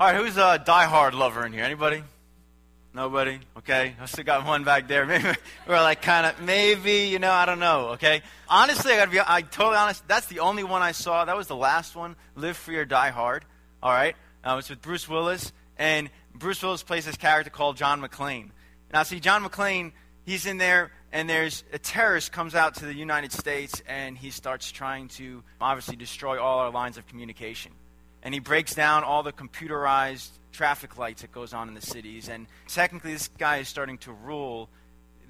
All right, who's a die-hard lover in here? Anybody? Nobody? Okay. I still got one back there. Maybe we're like kind of, maybe, you know, I don't know. Okay. Honestly, I got to be I totally honest. That's the only one I saw. That was the last one. Live Free or Die Hard. All right. Uh, it's with Bruce Willis. And Bruce Willis plays this character called John McClane. Now, see, John McClane, he's in there, and there's a terrorist comes out to the United States, and he starts trying to obviously destroy all our lines of communication. And he breaks down all the computerized traffic lights that goes on in the cities. And technically, this guy is starting to rule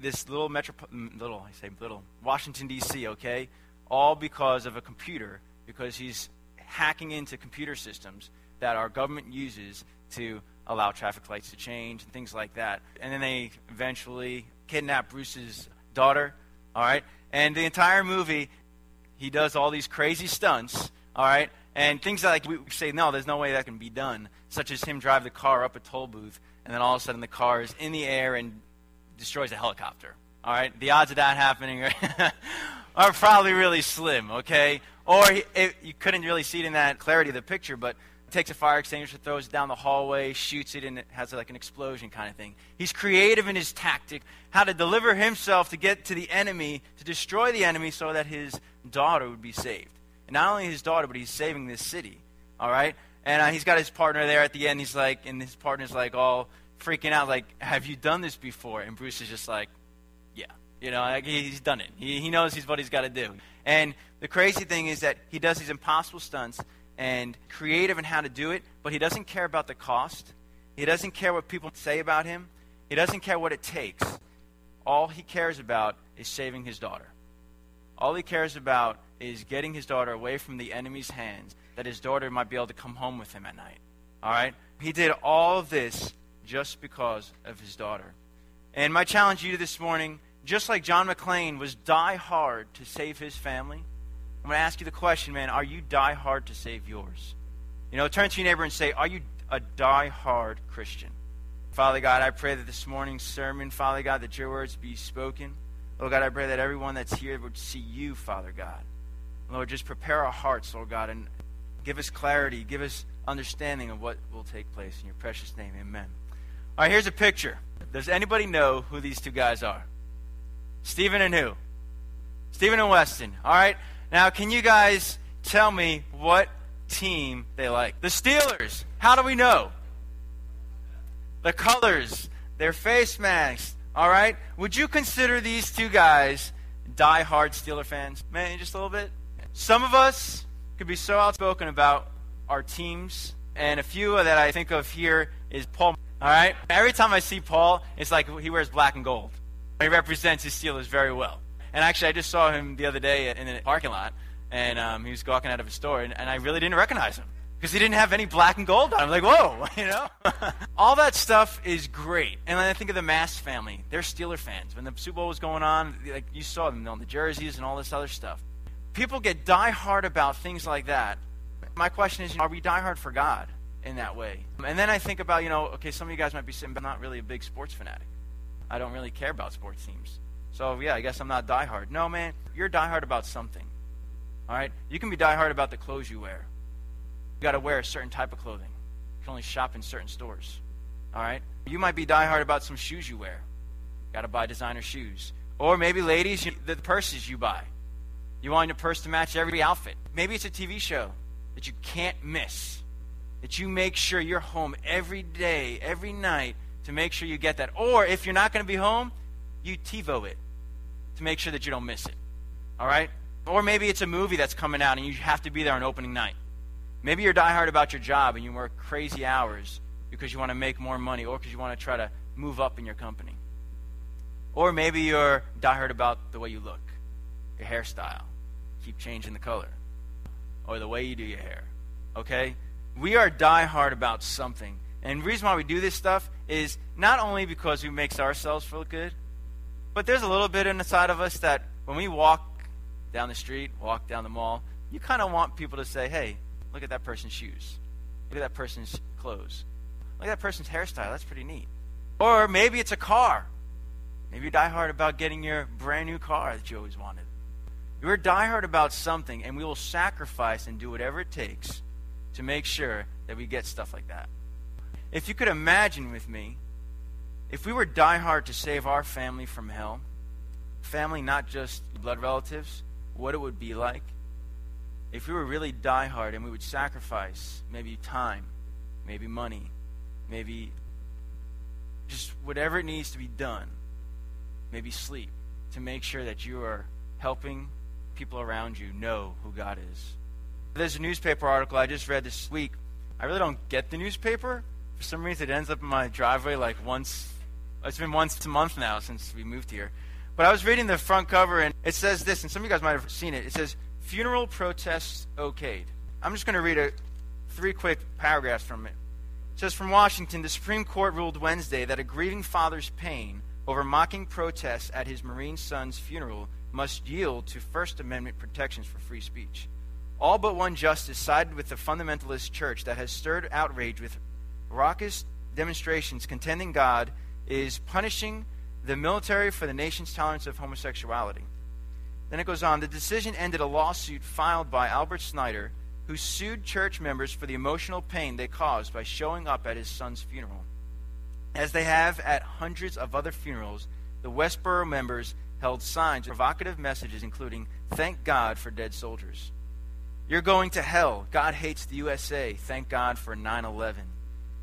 this little metro, mm, little I say little Washington D.C. Okay, all because of a computer, because he's hacking into computer systems that our government uses to allow traffic lights to change and things like that. And then they eventually kidnap Bruce's daughter. All right, and the entire movie, he does all these crazy stunts. All right, and things like we say, no, there's no way that can be done, such as him drive the car up a toll booth, and then all of a sudden the car is in the air and destroys a helicopter. All right, the odds of that happening are, are probably really slim. Okay, or he, it, you couldn't really see it in that clarity of the picture, but takes a fire extinguisher, throws it down the hallway, shoots it, and it has like an explosion kind of thing. He's creative in his tactic, how to deliver himself to get to the enemy, to destroy the enemy, so that his daughter would be saved. Not only his daughter, but he's saving this city. All right? And uh, he's got his partner there at the end. He's like, and his partner's like all freaking out, like, have you done this before? And Bruce is just like, yeah. You know, like, he's done it. He, he knows he's what he's got to do. And the crazy thing is that he does these impossible stunts and creative in how to do it, but he doesn't care about the cost. He doesn't care what people say about him. He doesn't care what it takes. All he cares about is saving his daughter. All he cares about is getting his daughter away from the enemy's hands, that his daughter might be able to come home with him at night. All right? He did all of this just because of his daughter. And my challenge to you this morning, just like John McClane was die hard to save his family, I'm going to ask you the question, man, are you die hard to save yours? You know, turn to your neighbor and say, are you a die hard Christian? Father God, I pray that this morning's sermon, Father God, that your words be spoken. Lord God, I pray that everyone that's here would see you, Father God. Lord, just prepare our hearts, Lord God, and give us clarity, give us understanding of what will take place. In your precious name, amen. All right, here's a picture. Does anybody know who these two guys are? Stephen and who? Stephen and Weston. All right. Now, can you guys tell me what team they like? The Steelers. How do we know? The colors, their face masks. All right. Would you consider these two guys die-hard Steeler fans? Man, just a little bit. Some of us could be so outspoken about our teams, and a few that I think of here is Paul. All right? Every time I see Paul, it's like he wears black and gold. He represents his Steelers very well. And actually, I just saw him the other day in the parking lot, and um, he was walking out of a store, and, and I really didn't recognize him because he didn't have any black and gold on. I'm like, whoa, you know? All that stuff is great. And then I think of the Mast family. They're Steeler fans. When the Super Bowl was going on, like you saw them on the jerseys and all this other stuff people get diehard about things like that. My question is, are we diehard for God in that way? And then I think about, you know, okay, some of you guys might be saying, but I'm not really a big sports fanatic. I don't really care about sports teams. So, yeah, I guess I'm not diehard. No, man, you're diehard about something. All right? You can be diehard about the clothes you wear. Got to wear a certain type of clothing. You can only shop in certain stores. All right? You might be diehard about some shoes you wear. Got to buy designer shoes. Or maybe, ladies, you, the purses you buy. You want your purse to match every outfit. Maybe it's a TV show that you can't miss. That you make sure you're home every day, every night to make sure you get that. Or if you're not going to be home, you TiVo it to make sure that you don't miss it. All right? Or maybe it's a movie that's coming out and you have to be there on opening night. Maybe you're diehard about your job and you work crazy hours because you want to make more money or because you want to try to move up in your company. Or maybe you're diehard about the way you look, your hairstyle, keep changing the color or the way you do your hair. Okay? We are diehard about something. And the reason why we do this stuff is not only because it makes ourselves feel good, but there's a little bit inside of us that when we walk down the street, walk down the mall, you kind of want people to say, hey, look at that person's shoes. Look at that person's clothes. Look at that person's hairstyle. That's pretty neat. Or maybe it's a car. Maybe you die hard about getting your brand new car that you always wanted. We're diehard about something, and we will sacrifice and do whatever it takes to make sure that we get stuff like that. if you could imagine with me, if we were diehard to save our family from hell, family, not just blood relatives, what it would be like. If we were really diehard and we would sacrifice maybe time, maybe money, maybe just whatever it needs to be done, maybe sleep, to make sure that you are helping people around you know who God is. There's a newspaper article I just read this week. I really don't get the newspaper. For some reason, it ends up in my driveway like once. It's been once a month now since we moved here. But I was reading the front cover, and it says this, and some of you guys might have seen it. It says, Funeral protests okayed. I'm just going to read a, three quick paragraphs from it. It says, From Washington, the Supreme Court ruled Wednesday that a grieving father's pain over mocking protests at his Marine son's funeral must yield to First Amendment protections for free speech. All but one justice sided with the fundamentalist church that has stirred outrage with raucous demonstrations contending God is punishing the military for the nation's tolerance of homosexuality. Then it goes on the decision ended a lawsuit filed by Albert Snyder, who sued church members for the emotional pain they caused by showing up at his son's funeral. As they have at hundreds of other funerals, the Westboro members held signs with provocative messages including, Thank God for dead soldiers. You're going to hell. God hates the USA. Thank God for 9 11.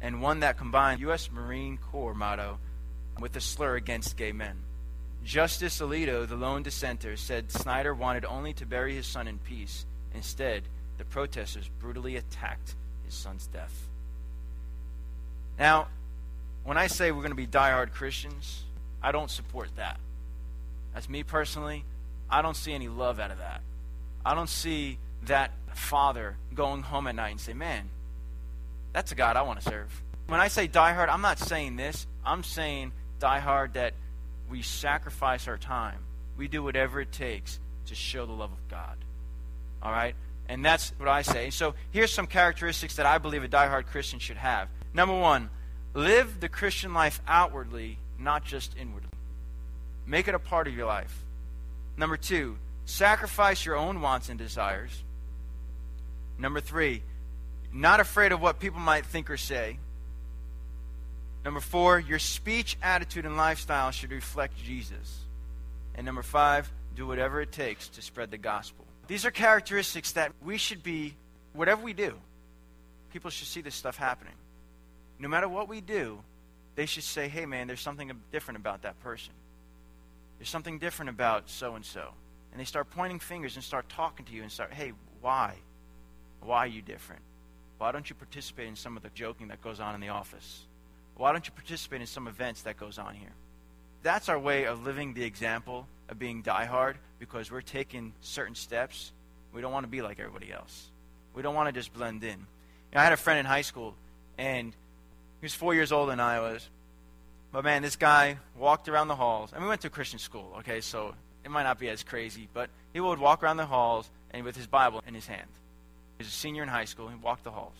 And one that combined U.S. Marine Corps motto with a slur against gay men. Justice Alito, the lone dissenter, said Snyder wanted only to bury his son in peace. Instead, the protesters brutally attacked his son's death. Now, when I say we're going to be diehard Christians, I don't support that. That's me personally. I don't see any love out of that. I don't see that father going home at night and say, man, that's a God I want to serve. When I say diehard, I'm not saying this. I'm saying die hard, that we sacrifice our time. We do whatever it takes to show the love of God. All right? And that's what I say. So here's some characteristics that I believe a die-hard Christian should have. Number one, live the Christian life outwardly, not just inwardly. Make it a part of your life. Number two, sacrifice your own wants and desires. Number three, not afraid of what people might think or say. Number four, your speech, attitude, and lifestyle should reflect Jesus. And number five, do whatever it takes to spread the gospel. These are characteristics that we should be, whatever we do, people should see this stuff happening. No matter what we do, they should say, hey, man, there's something different about that person. There's something different about so and so. And they start pointing fingers and start talking to you and start, hey, why? Why are you different? Why don't you participate in some of the joking that goes on in the office? Why don't you participate in some events that goes on here? That's our way of living the example of being diehard because we're taking certain steps. We don't want to be like everybody else. We don't want to just blend in. You know, I had a friend in high school, and he was four years older than I was. But man, this guy walked around the halls, and we went to a Christian school, okay, so it might not be as crazy, but he would walk around the halls and with his Bible in his hand. He was a senior in high school, and he walked the halls.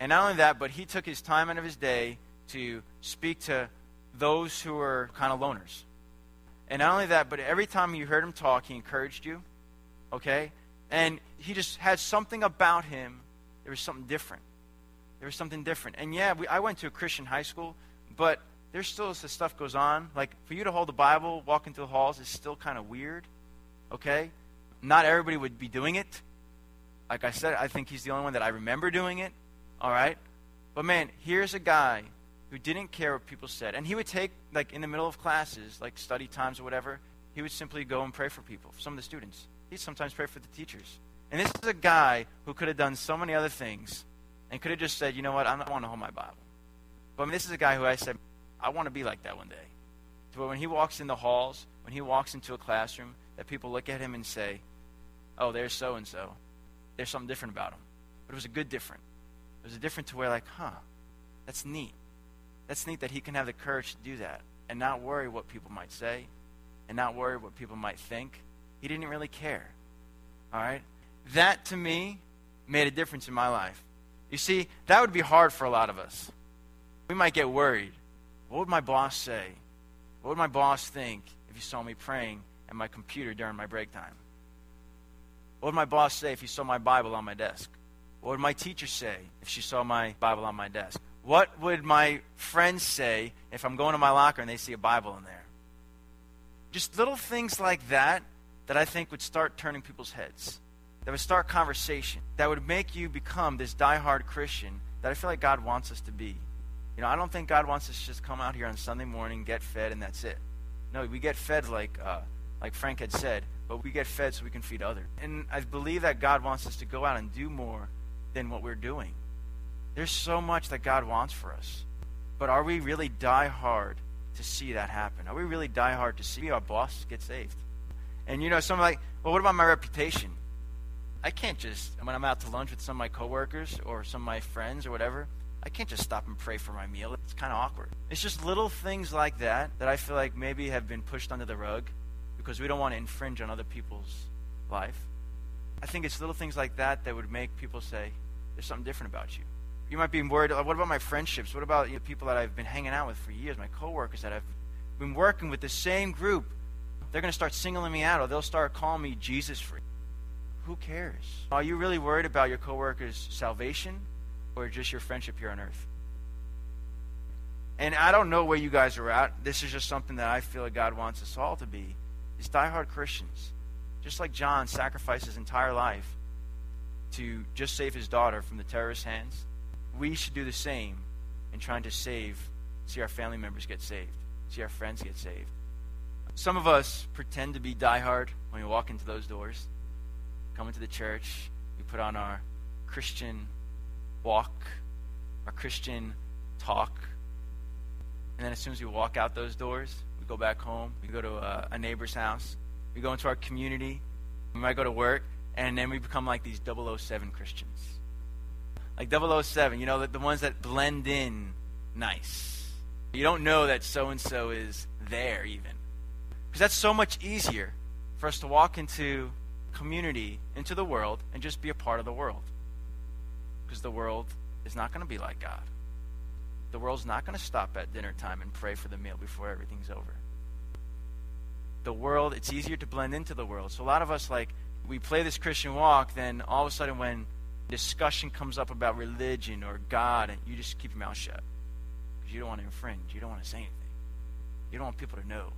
And not only that, but he took his time out of his day to speak to those who were kind of loners. And not only that, but every time you heard him talk, he encouraged you. Okay? And he just had something about him. There was something different. There was something different. And yeah, we, I went to a Christian high school, but there's still this stuff goes on. Like for you to hold the Bible, walk into the halls is still kind of weird. Okay? Not everybody would be doing it. Like I said, I think he's the only one that I remember doing it. All right? But man, here's a guy who didn't care what people said. And he would take, like, in the middle of classes, like study times or whatever, he would simply go and pray for people, some of the students. He'd sometimes pray for the teachers. And this is a guy who could have done so many other things and could have just said, you know what, I don't want to hold my Bible. But I mean, this is a guy who I said, I want to be like that one day. Where when he walks in the halls, when he walks into a classroom, that people look at him and say, oh, there's so and so. There's something different about him. But it was a good different. There's a different to where, like, huh, that's neat. That's neat that he can have the courage to do that and not worry what people might say and not worry what people might think. He didn't really care. All right? That, to me, made a difference in my life. You see, that would be hard for a lot of us. We might get worried. What would my boss say? What would my boss think if he saw me praying at my computer during my break time? What would my boss say if he saw my Bible on my desk? What would my teacher say if she saw my Bible on my desk? What would my friends say if I'm going to my locker and they see a Bible in there? Just little things like that that I think would start turning people's heads, that would start conversation, that would make you become this die-hard Christian that I feel like God wants us to be. You know, I don't think God wants us to just come out here on Sunday morning, get fed, and that's it. No, we get fed like, uh, like Frank had said, but we get fed so we can feed others. And I believe that God wants us to go out and do more than what we're doing. There's so much that God wants for us. But are we really die hard to see that happen? Are we really die hard to see our boss get saved? And you know, some like, well, what about my reputation? I can't just when I'm out to lunch with some of my coworkers or some of my friends or whatever. I can't just stop and pray for my meal. It's kind of awkward. It's just little things like that that I feel like maybe have been pushed under the rug because we don't want to infringe on other people's life. I think it's little things like that that would make people say, there's something different about you. You might be worried, what about my friendships? What about you know, people that I've been hanging out with for years, my coworkers that I've been working with the same group? They're going to start singling me out or they'll start calling me Jesus freak. Who cares? Are you really worried about your coworkers' salvation or just your friendship here on earth? And I don't know where you guys are at. This is just something that I feel like God wants us all to be. Is diehard Christians. Just like John sacrificed his entire life to just save his daughter from the terrorist hands, we should do the same in trying to save, see our family members get saved, see our friends get saved. Some of us pretend to be diehard when we walk into those doors come into the church, we put on our Christian walk, our Christian talk, and then as soon as we walk out those doors, we go back home, we go to a, a neighbor's house, we go into our community, we might go to work, and then we become like these 007 Christians. Like 007, you know, the, ones that blend in nice. You don't know that so and so is there even. Because that's so much easier for us to walk into community into the world and just be a part of the world. Because the world is not going to be like God. The world's not going to stop at dinner time and pray for the meal before everything's over. The world, it's easier to blend into the world. So a lot of us, like, we play this Christian walk, then all of a sudden when discussion comes up about religion or God, and you just keep your mouth shut. Because you don't want to infringe. You don't want to say anything. You don't want people to know.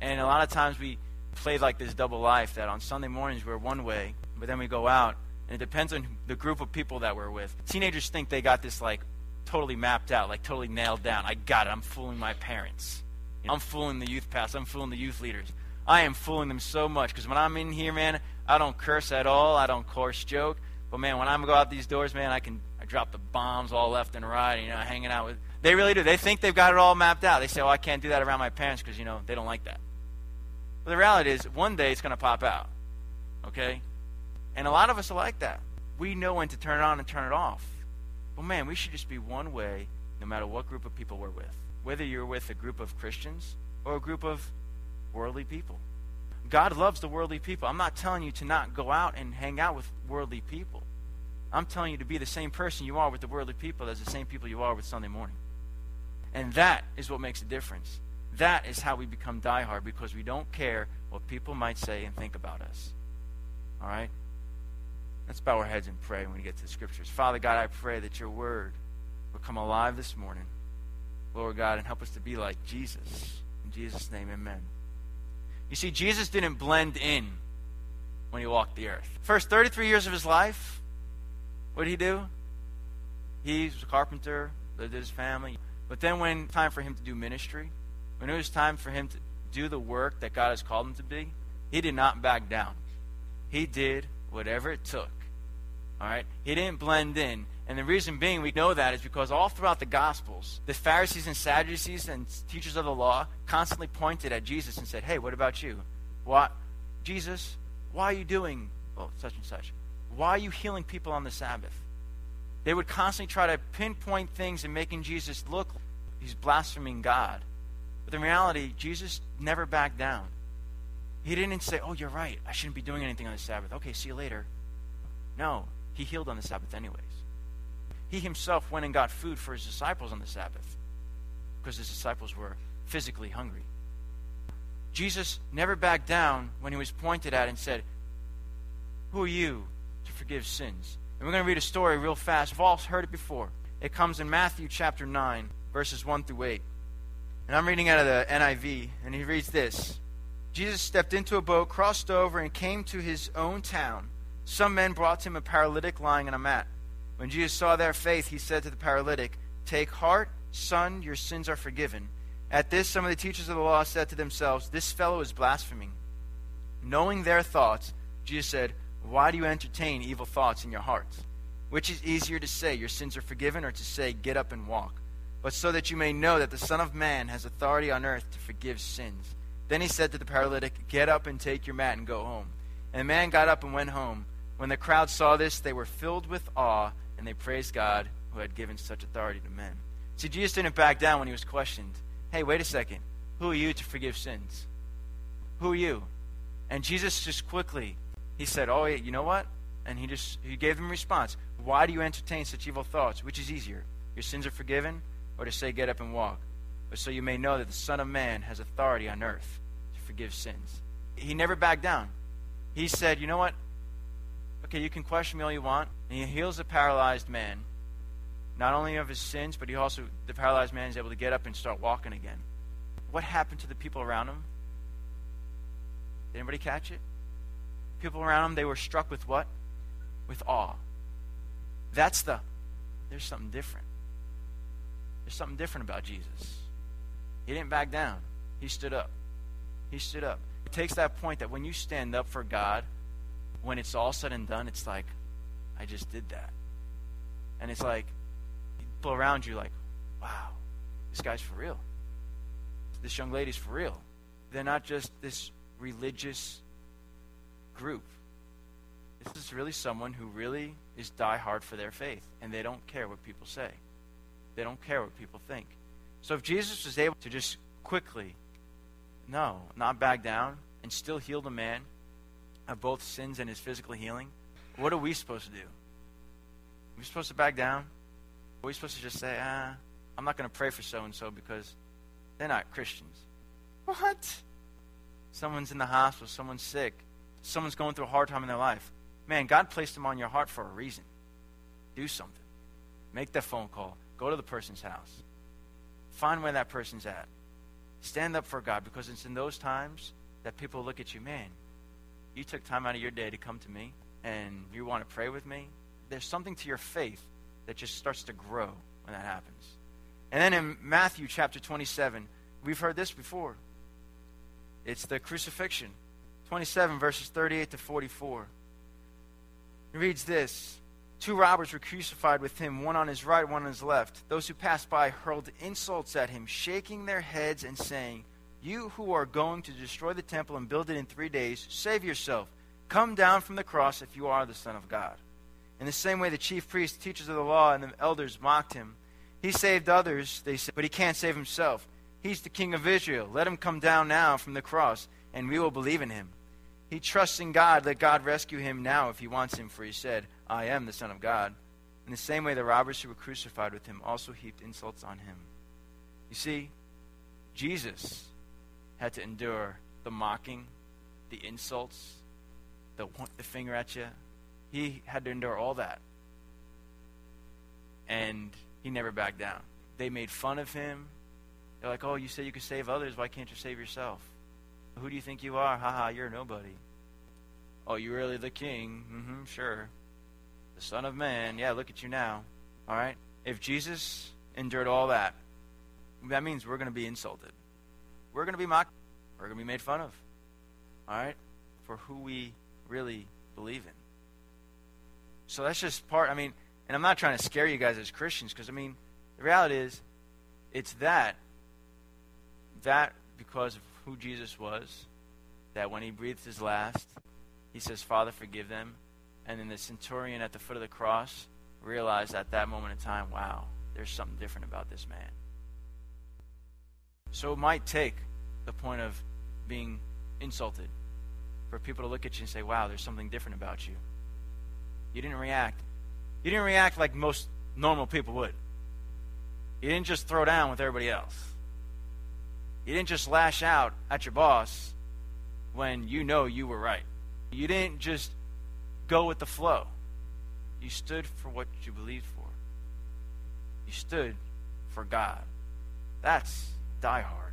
And a lot of times we played like this double life that on Sunday mornings we're one way, but then we go out, and it depends on the group of people that we're with. Teenagers think they got this like totally mapped out, like totally nailed down. I got it. I'm fooling my parents. I'm fooling the youth pastors. I'm fooling the youth leaders. I am fooling them so much because when I'm in here, man, I don't curse at all. I don't coarse joke. But man, when I'm go out these doors, man, I can I drop the bombs all left and right. You know, hanging out with. They really do. They think they've got it all mapped out. They say, "Oh, I can't do that around my parents because you know they don't like that." But the reality is, one day it's going to pop out. Okay? And a lot of us are like that. We know when to turn it on and turn it off. But man, we should just be one way no matter what group of people we're with. Whether you're with a group of Christians or a group of worldly people. God loves the worldly people. I'm not telling you to not go out and hang out with worldly people. I'm telling you to be the same person you are with the worldly people as the same people you are with Sunday morning. And that is what makes a difference. That is how we become diehard because we don't care what people might say and think about us. All right? Let's bow our heads and pray when we get to the scriptures. Father God, I pray that your word will come alive this morning, Lord God, and help us to be like Jesus. In Jesus' name, amen. You see, Jesus didn't blend in when he walked the earth. First 33 years of his life, what did he do? He was a carpenter, lived with his family. But then when time for him to do ministry, when it was time for him to do the work that God has called him to be, he did not back down. He did whatever it took. All right? He didn't blend in. And the reason being we know that is because all throughout the Gospels, the Pharisees and Sadducees and teachers of the law constantly pointed at Jesus and said, Hey, what about you? What? Jesus, why are you doing well, such and such? Why are you healing people on the Sabbath? They would constantly try to pinpoint things and making Jesus look he's blaspheming God. But in reality, Jesus never backed down. He didn't say, Oh, you're right. I shouldn't be doing anything on the Sabbath. Okay, see you later. No, he healed on the Sabbath, anyways. He himself went and got food for his disciples on the Sabbath because his disciples were physically hungry. Jesus never backed down when he was pointed at and said, Who are you to forgive sins? And we're going to read a story real fast. We've all heard it before. It comes in Matthew chapter 9, verses 1 through 8. And I'm reading out of the NIV, and he reads this Jesus stepped into a boat, crossed over, and came to his own town. Some men brought to him a paralytic lying on a mat. When Jesus saw their faith, he said to the paralytic, Take heart, son, your sins are forgiven. At this, some of the teachers of the law said to themselves, This fellow is blaspheming. Knowing their thoughts, Jesus said, Why do you entertain evil thoughts in your hearts? Which is easier to say, Your sins are forgiven, or to say, Get up and walk? But so that you may know that the Son of Man has authority on earth to forgive sins. Then he said to the paralytic, Get up and take your mat and go home. And the man got up and went home. When the crowd saw this, they were filled with awe, and they praised God who had given such authority to men. See, Jesus didn't back down when he was questioned. Hey, wait a second. Who are you to forgive sins? Who are you? And Jesus just quickly, he said, Oh, you know what? And he just he gave them a response. Why do you entertain such evil thoughts? Which is easier? Your sins are forgiven, or to say, Get up and walk? But so you may know that the Son of Man has authority on earth to forgive sins. He never backed down. He said, You know what? Okay, you can question me all you want. And he heals the paralyzed man, not only of his sins, but he also, the paralyzed man is able to get up and start walking again. What happened to the people around him? Did anybody catch it? People around him, they were struck with what? With awe. That's the, there's something different. There's something different about Jesus. He didn't back down, he stood up. He stood up. It takes that point that when you stand up for God, when it's all said and done, it's like, I just did that. And it's like, people around you, like, wow, this guy's for real. This young lady's for real. They're not just this religious group. This is really someone who really is die hard for their faith, and they don't care what people say. They don't care what people think. So if Jesus was able to just quickly, no, not back down, and still heal the man of both sins and his physical healing, what are we supposed to do? Are we supposed to back down? Are we supposed to just say, ah, I'm not going to pray for so and so because they're not Christians? What? Someone's in the hospital, someone's sick, someone's going through a hard time in their life. Man, God placed them on your heart for a reason. Do something. Make that phone call. Go to the person's house. Find where that person's at. Stand up for God because it's in those times that people look at you, man, you took time out of your day to come to me and you want to pray with me. There's something to your faith that just starts to grow when that happens. And then in Matthew chapter 27, we've heard this before. It's the crucifixion. 27 verses 38 to 44. It reads this Two robbers were crucified with him, one on his right, one on his left. Those who passed by hurled insults at him, shaking their heads and saying, You who are going to destroy the temple and build it in three days, save yourself. Come down from the cross if you are the Son of God. In the same way, the chief priests, teachers of the law, and the elders mocked him. He saved others, they said, but he can't save himself. He's the King of Israel. Let him come down now from the cross, and we will believe in him. He trusts in God. Let God rescue him now if he wants him, for he said, I am the Son of God. In the same way, the robbers who were crucified with him also heaped insults on him. You see, Jesus had to endure the mocking, the insults, the, the finger at you. He had to endure all that. And he never backed down. They made fun of him. They're like, oh, you say you could save others. Why can't you save yourself? Who do you think you are? Haha, you're nobody. Oh, you really the king? Mm-hmm, sure. The Son of Man. Yeah, look at you now. All right? If Jesus endured all that, that means we're going to be insulted. We're going to be mocked. We're going to be made fun of. All right? For who we really believe in. So that's just part, I mean, and I'm not trying to scare you guys as Christians because, I mean, the reality is, it's that, that because of who Jesus was, that when he breathed his last, he says, Father, forgive them. And then the centurion at the foot of the cross realized at that moment in time, wow, there's something different about this man. So it might take the point of being insulted for people to look at you and say, wow, there's something different about you. You didn't react. You didn't react like most normal people would. You didn't just throw down with everybody else. You didn't just lash out at your boss when you know you were right. You didn't just go with the flow. You stood for what you believed for. You stood for God. That's die hard.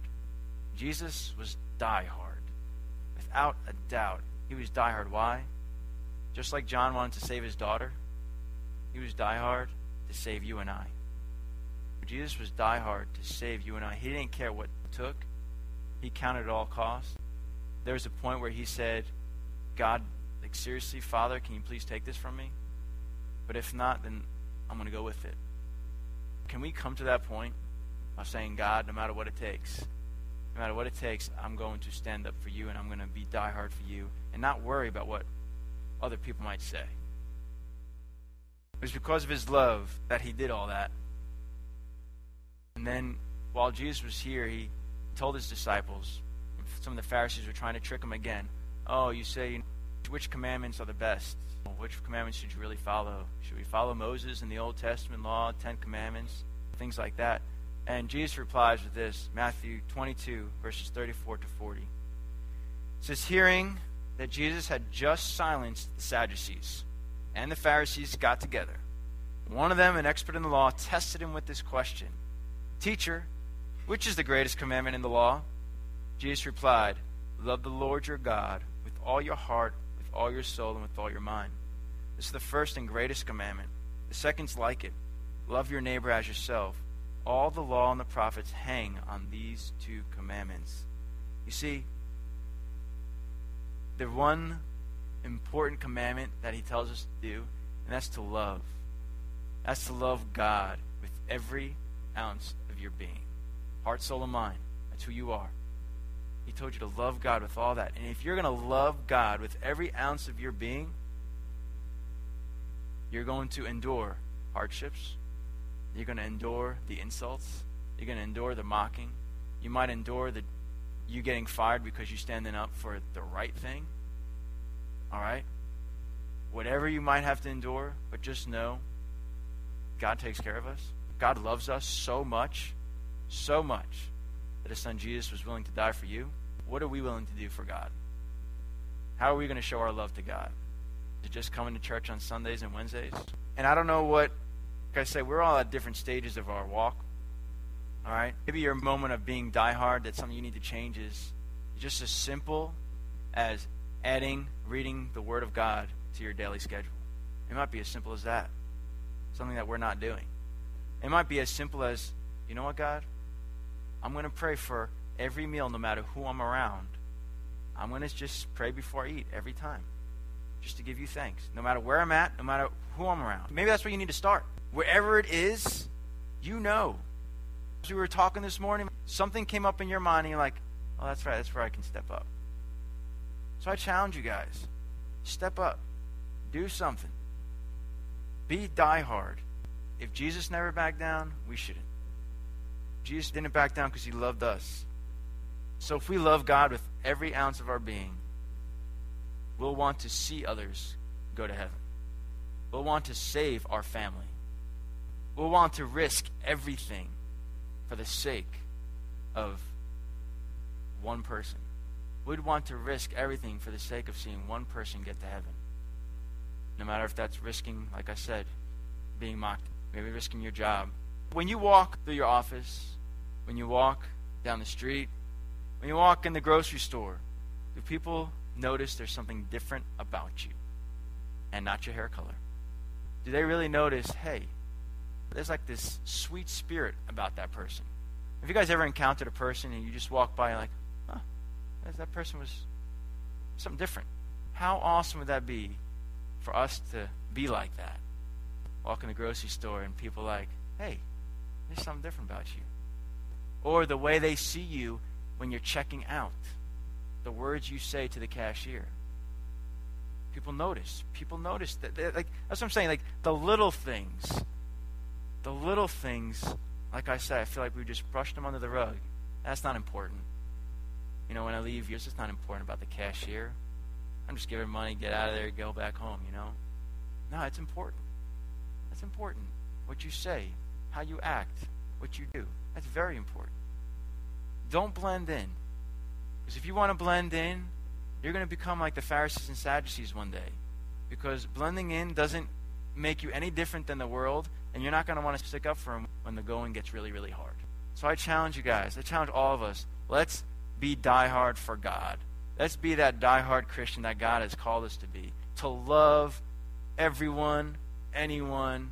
Jesus was die hard. Without a doubt, he was die hard. Why? Just like John wanted to save his daughter, he was die hard to save you and I. Jesus was die hard to save you and I. He didn't care what it took. He counted at all costs. There was a point where he said, God, like seriously, Father, can you please take this from me? But if not, then I'm going to go with it. Can we come to that point of saying, God, no matter what it takes, no matter what it takes, I'm going to stand up for you and I'm going to be die hard for you and not worry about what other people might say. It was because of his love that he did all that. And then while Jesus was here, he told his disciples, some of the Pharisees were trying to trick him again. Oh, you say, which commandments are the best? Which commandments should you really follow? Should we follow Moses and the Old Testament law, Ten Commandments, things like that? And Jesus replies with this Matthew 22, verses 34 to 40. It says, Hearing that Jesus had just silenced the Sadducees, and the Pharisees got together. One of them, an expert in the law, tested him with this question Teacher, which is the greatest commandment in the law? Jesus replied, Love the Lord your God with all your heart, with all your soul, and with all your mind. This is the first and greatest commandment. The second's like it love your neighbor as yourself. All the law and the prophets hang on these two commandments. You see, the one important commandment that he tells us to do, and that's to love. That's to love God with every ounce of your being heart, soul, and mind. That's who you are. He told you to love God with all that. And if you're going to love God with every ounce of your being, you're going to endure hardships. You're going to endure the insults. You're going to endure the mocking. You might endure the you getting fired because you're standing up for the right thing. All right? Whatever you might have to endure, but just know God takes care of us. God loves us so much, so much, that his son Jesus was willing to die for you. What are we willing to do for God? How are we going to show our love to God? It just coming to church on Sundays and Wednesdays? And I don't know what, like I say, we're all at different stages of our walk. All right? Maybe your moment of being diehard, that something you need to change is just as simple as adding reading the Word of God to your daily schedule. It might be as simple as that. Something that we're not doing. It might be as simple as, you know what, God? I'm going to pray for every meal, no matter who I'm around. I'm going to just pray before I eat every time, just to give you thanks. No matter where I'm at, no matter who I'm around. Maybe that's where you need to start. Wherever it is, you know. As we were talking this morning, something came up in your mind, and you're like, oh, that's right, that's where I can step up. So I challenge you guys step up, do something, be diehard. If Jesus never backed down, we shouldn't. Jesus didn't back down because he loved us. So if we love God with every ounce of our being, we'll want to see others go to heaven. We'll want to save our family. We'll want to risk everything for the sake of one person. We'd want to risk everything for the sake of seeing one person get to heaven. No matter if that's risking, like I said, being mocked, maybe risking your job. When you walk through your office, when you walk down the street, when you walk in the grocery store, do people notice there's something different about you and not your hair color? Do they really notice, hey, there's like this sweet spirit about that person? Have you guys ever encountered a person and you just walk by and like, huh, that person was something different? How awesome would that be for us to be like that? Walk in the grocery store and people like, hey, there's something different about you. Or the way they see you when you're checking out, the words you say to the cashier. People notice. People notice that. Like that's what I'm saying. Like the little things, the little things. Like I said, I feel like we just brushed them under the rug. That's not important. You know, when I leave here, it's just not important about the cashier. I'm just giving money, get out of there, go back home. You know. No, it's important. That's important. What you say, how you act, what you do. That's very important. Don't blend in. Because if you want to blend in, you're going to become like the Pharisees and Sadducees one day. Because blending in doesn't make you any different than the world, and you're not going to want to stick up for them when the going gets really, really hard. So I challenge you guys, I challenge all of us, let's be diehard for God. Let's be that diehard Christian that God has called us to be. To love everyone, anyone,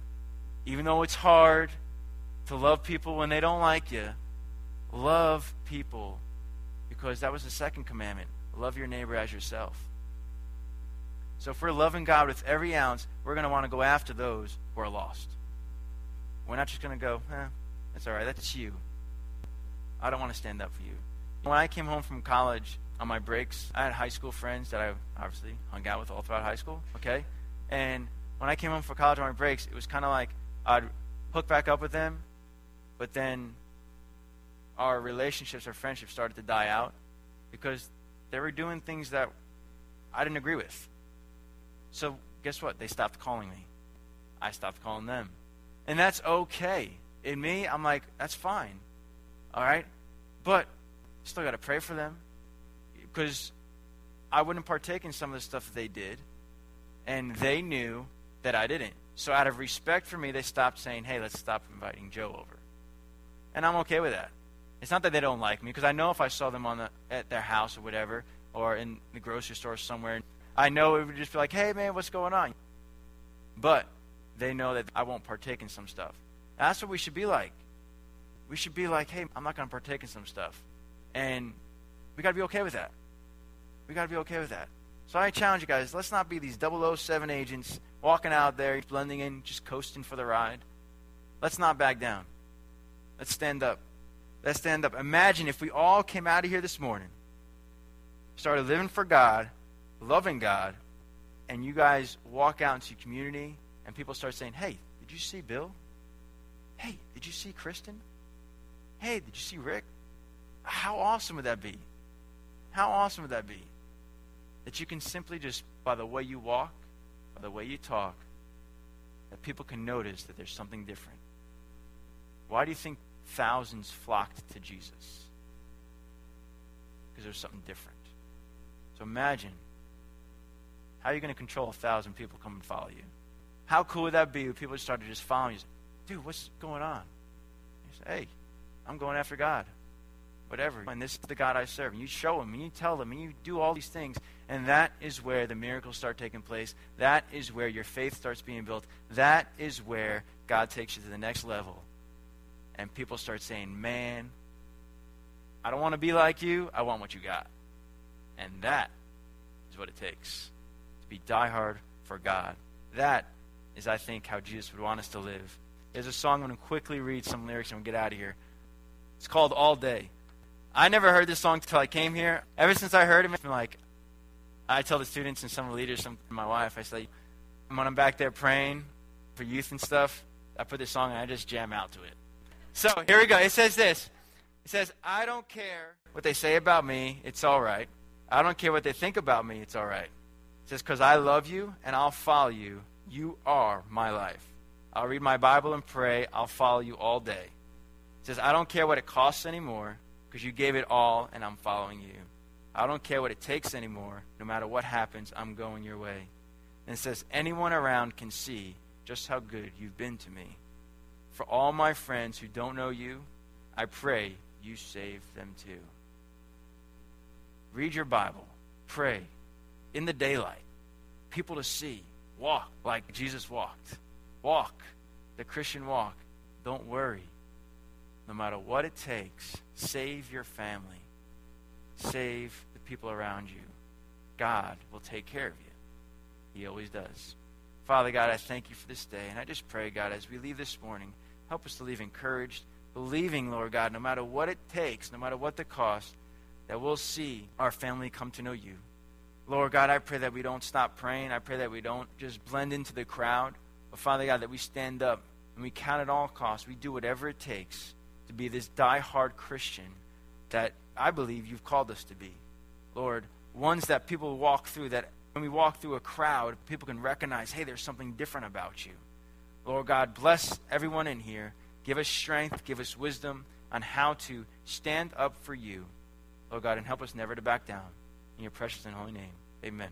even though it's hard, to love people when they don't like you. Love people because that was the second commandment. Love your neighbor as yourself. So if we're loving God with every ounce, we're going to want to go after those who are lost. We're not just going to go, eh, that's all right, that's you. I don't want to stand up for you. When I came home from college on my breaks, I had high school friends that I obviously hung out with all throughout high school, okay? And when I came home from college on my breaks, it was kind of like I'd hook back up with them, but then our relationships, our friendships started to die out because they were doing things that I didn't agree with. So guess what? They stopped calling me. I stopped calling them. And that's okay. In me, I'm like, that's fine. All right? But still got to pray for them because I wouldn't partake in some of the stuff they did, and they knew that I didn't. So out of respect for me, they stopped saying, hey, let's stop inviting Joe over. And I'm okay with that. It's not that they don't like me, because I know if I saw them on the, at their house or whatever, or in the grocery store somewhere, I know it would just be like, hey, man, what's going on? But they know that I won't partake in some stuff. That's what we should be like. We should be like, hey, I'm not going to partake in some stuff. And we got to be okay with that. We got to be okay with that. So I challenge you guys, let's not be these 007 agents walking out there, blending in, just coasting for the ride. Let's not back down. Let's stand up. Let's stand up. Imagine if we all came out of here this morning, started living for God, loving God, and you guys walk out into community and people start saying, Hey, did you see Bill? Hey, did you see Kristen? Hey, did you see Rick? How awesome would that be? How awesome would that be? That you can simply just, by the way you walk, by the way you talk, that people can notice that there's something different. Why do you think thousands flocked to Jesus? Because there's something different. So imagine how are you going to control a thousand people come and follow you? How cool would that be if people started just following you? Dude, what's going on? You say, hey, I'm going after God. Whatever. And this is the God I serve. And you show them, and you tell them, and you do all these things. And that is where the miracles start taking place. That is where your faith starts being built. That is where God takes you to the next level. And people start saying, man, I don't want to be like you. I want what you got. And that is what it takes to be diehard for God. That is, I think, how Jesus would want us to live. There's a song I'm going to quickly read some lyrics and we'll get out of here. It's called All Day. I never heard this song until I came here. Ever since I heard it, been like, I tell the students and some of the leaders, some my wife, I say, when I'm back there praying for youth and stuff, I put this song and I just jam out to it. So here we go. It says this. It says, I don't care what they say about me. It's all right. I don't care what they think about me. It's all right. It says, because I love you and I'll follow you. You are my life. I'll read my Bible and pray. I'll follow you all day. It says, I don't care what it costs anymore because you gave it all and I'm following you. I don't care what it takes anymore. No matter what happens, I'm going your way. And it says, anyone around can see just how good you've been to me. For all my friends who don't know you, I pray you save them too. Read your Bible. Pray. In the daylight. People to see. Walk like Jesus walked. Walk the Christian walk. Don't worry. No matter what it takes, save your family. Save the people around you. God will take care of you. He always does. Father God, I thank you for this day. And I just pray, God, as we leave this morning, help us to leave encouraged, believing, Lord God, no matter what it takes, no matter what the cost, that we'll see our family come to know you. Lord God, I pray that we don't stop praying. I pray that we don't just blend into the crowd. But Father God, that we stand up and we count at all costs. We do whatever it takes to be this die-hard Christian that I believe you've called us to be. Lord, ones that people walk through, that when we walk through a crowd, people can recognize, hey, there's something different about you. Lord God, bless everyone in here. Give us strength, give us wisdom on how to stand up for you, Lord God, and help us never to back down. In your precious and holy name, amen.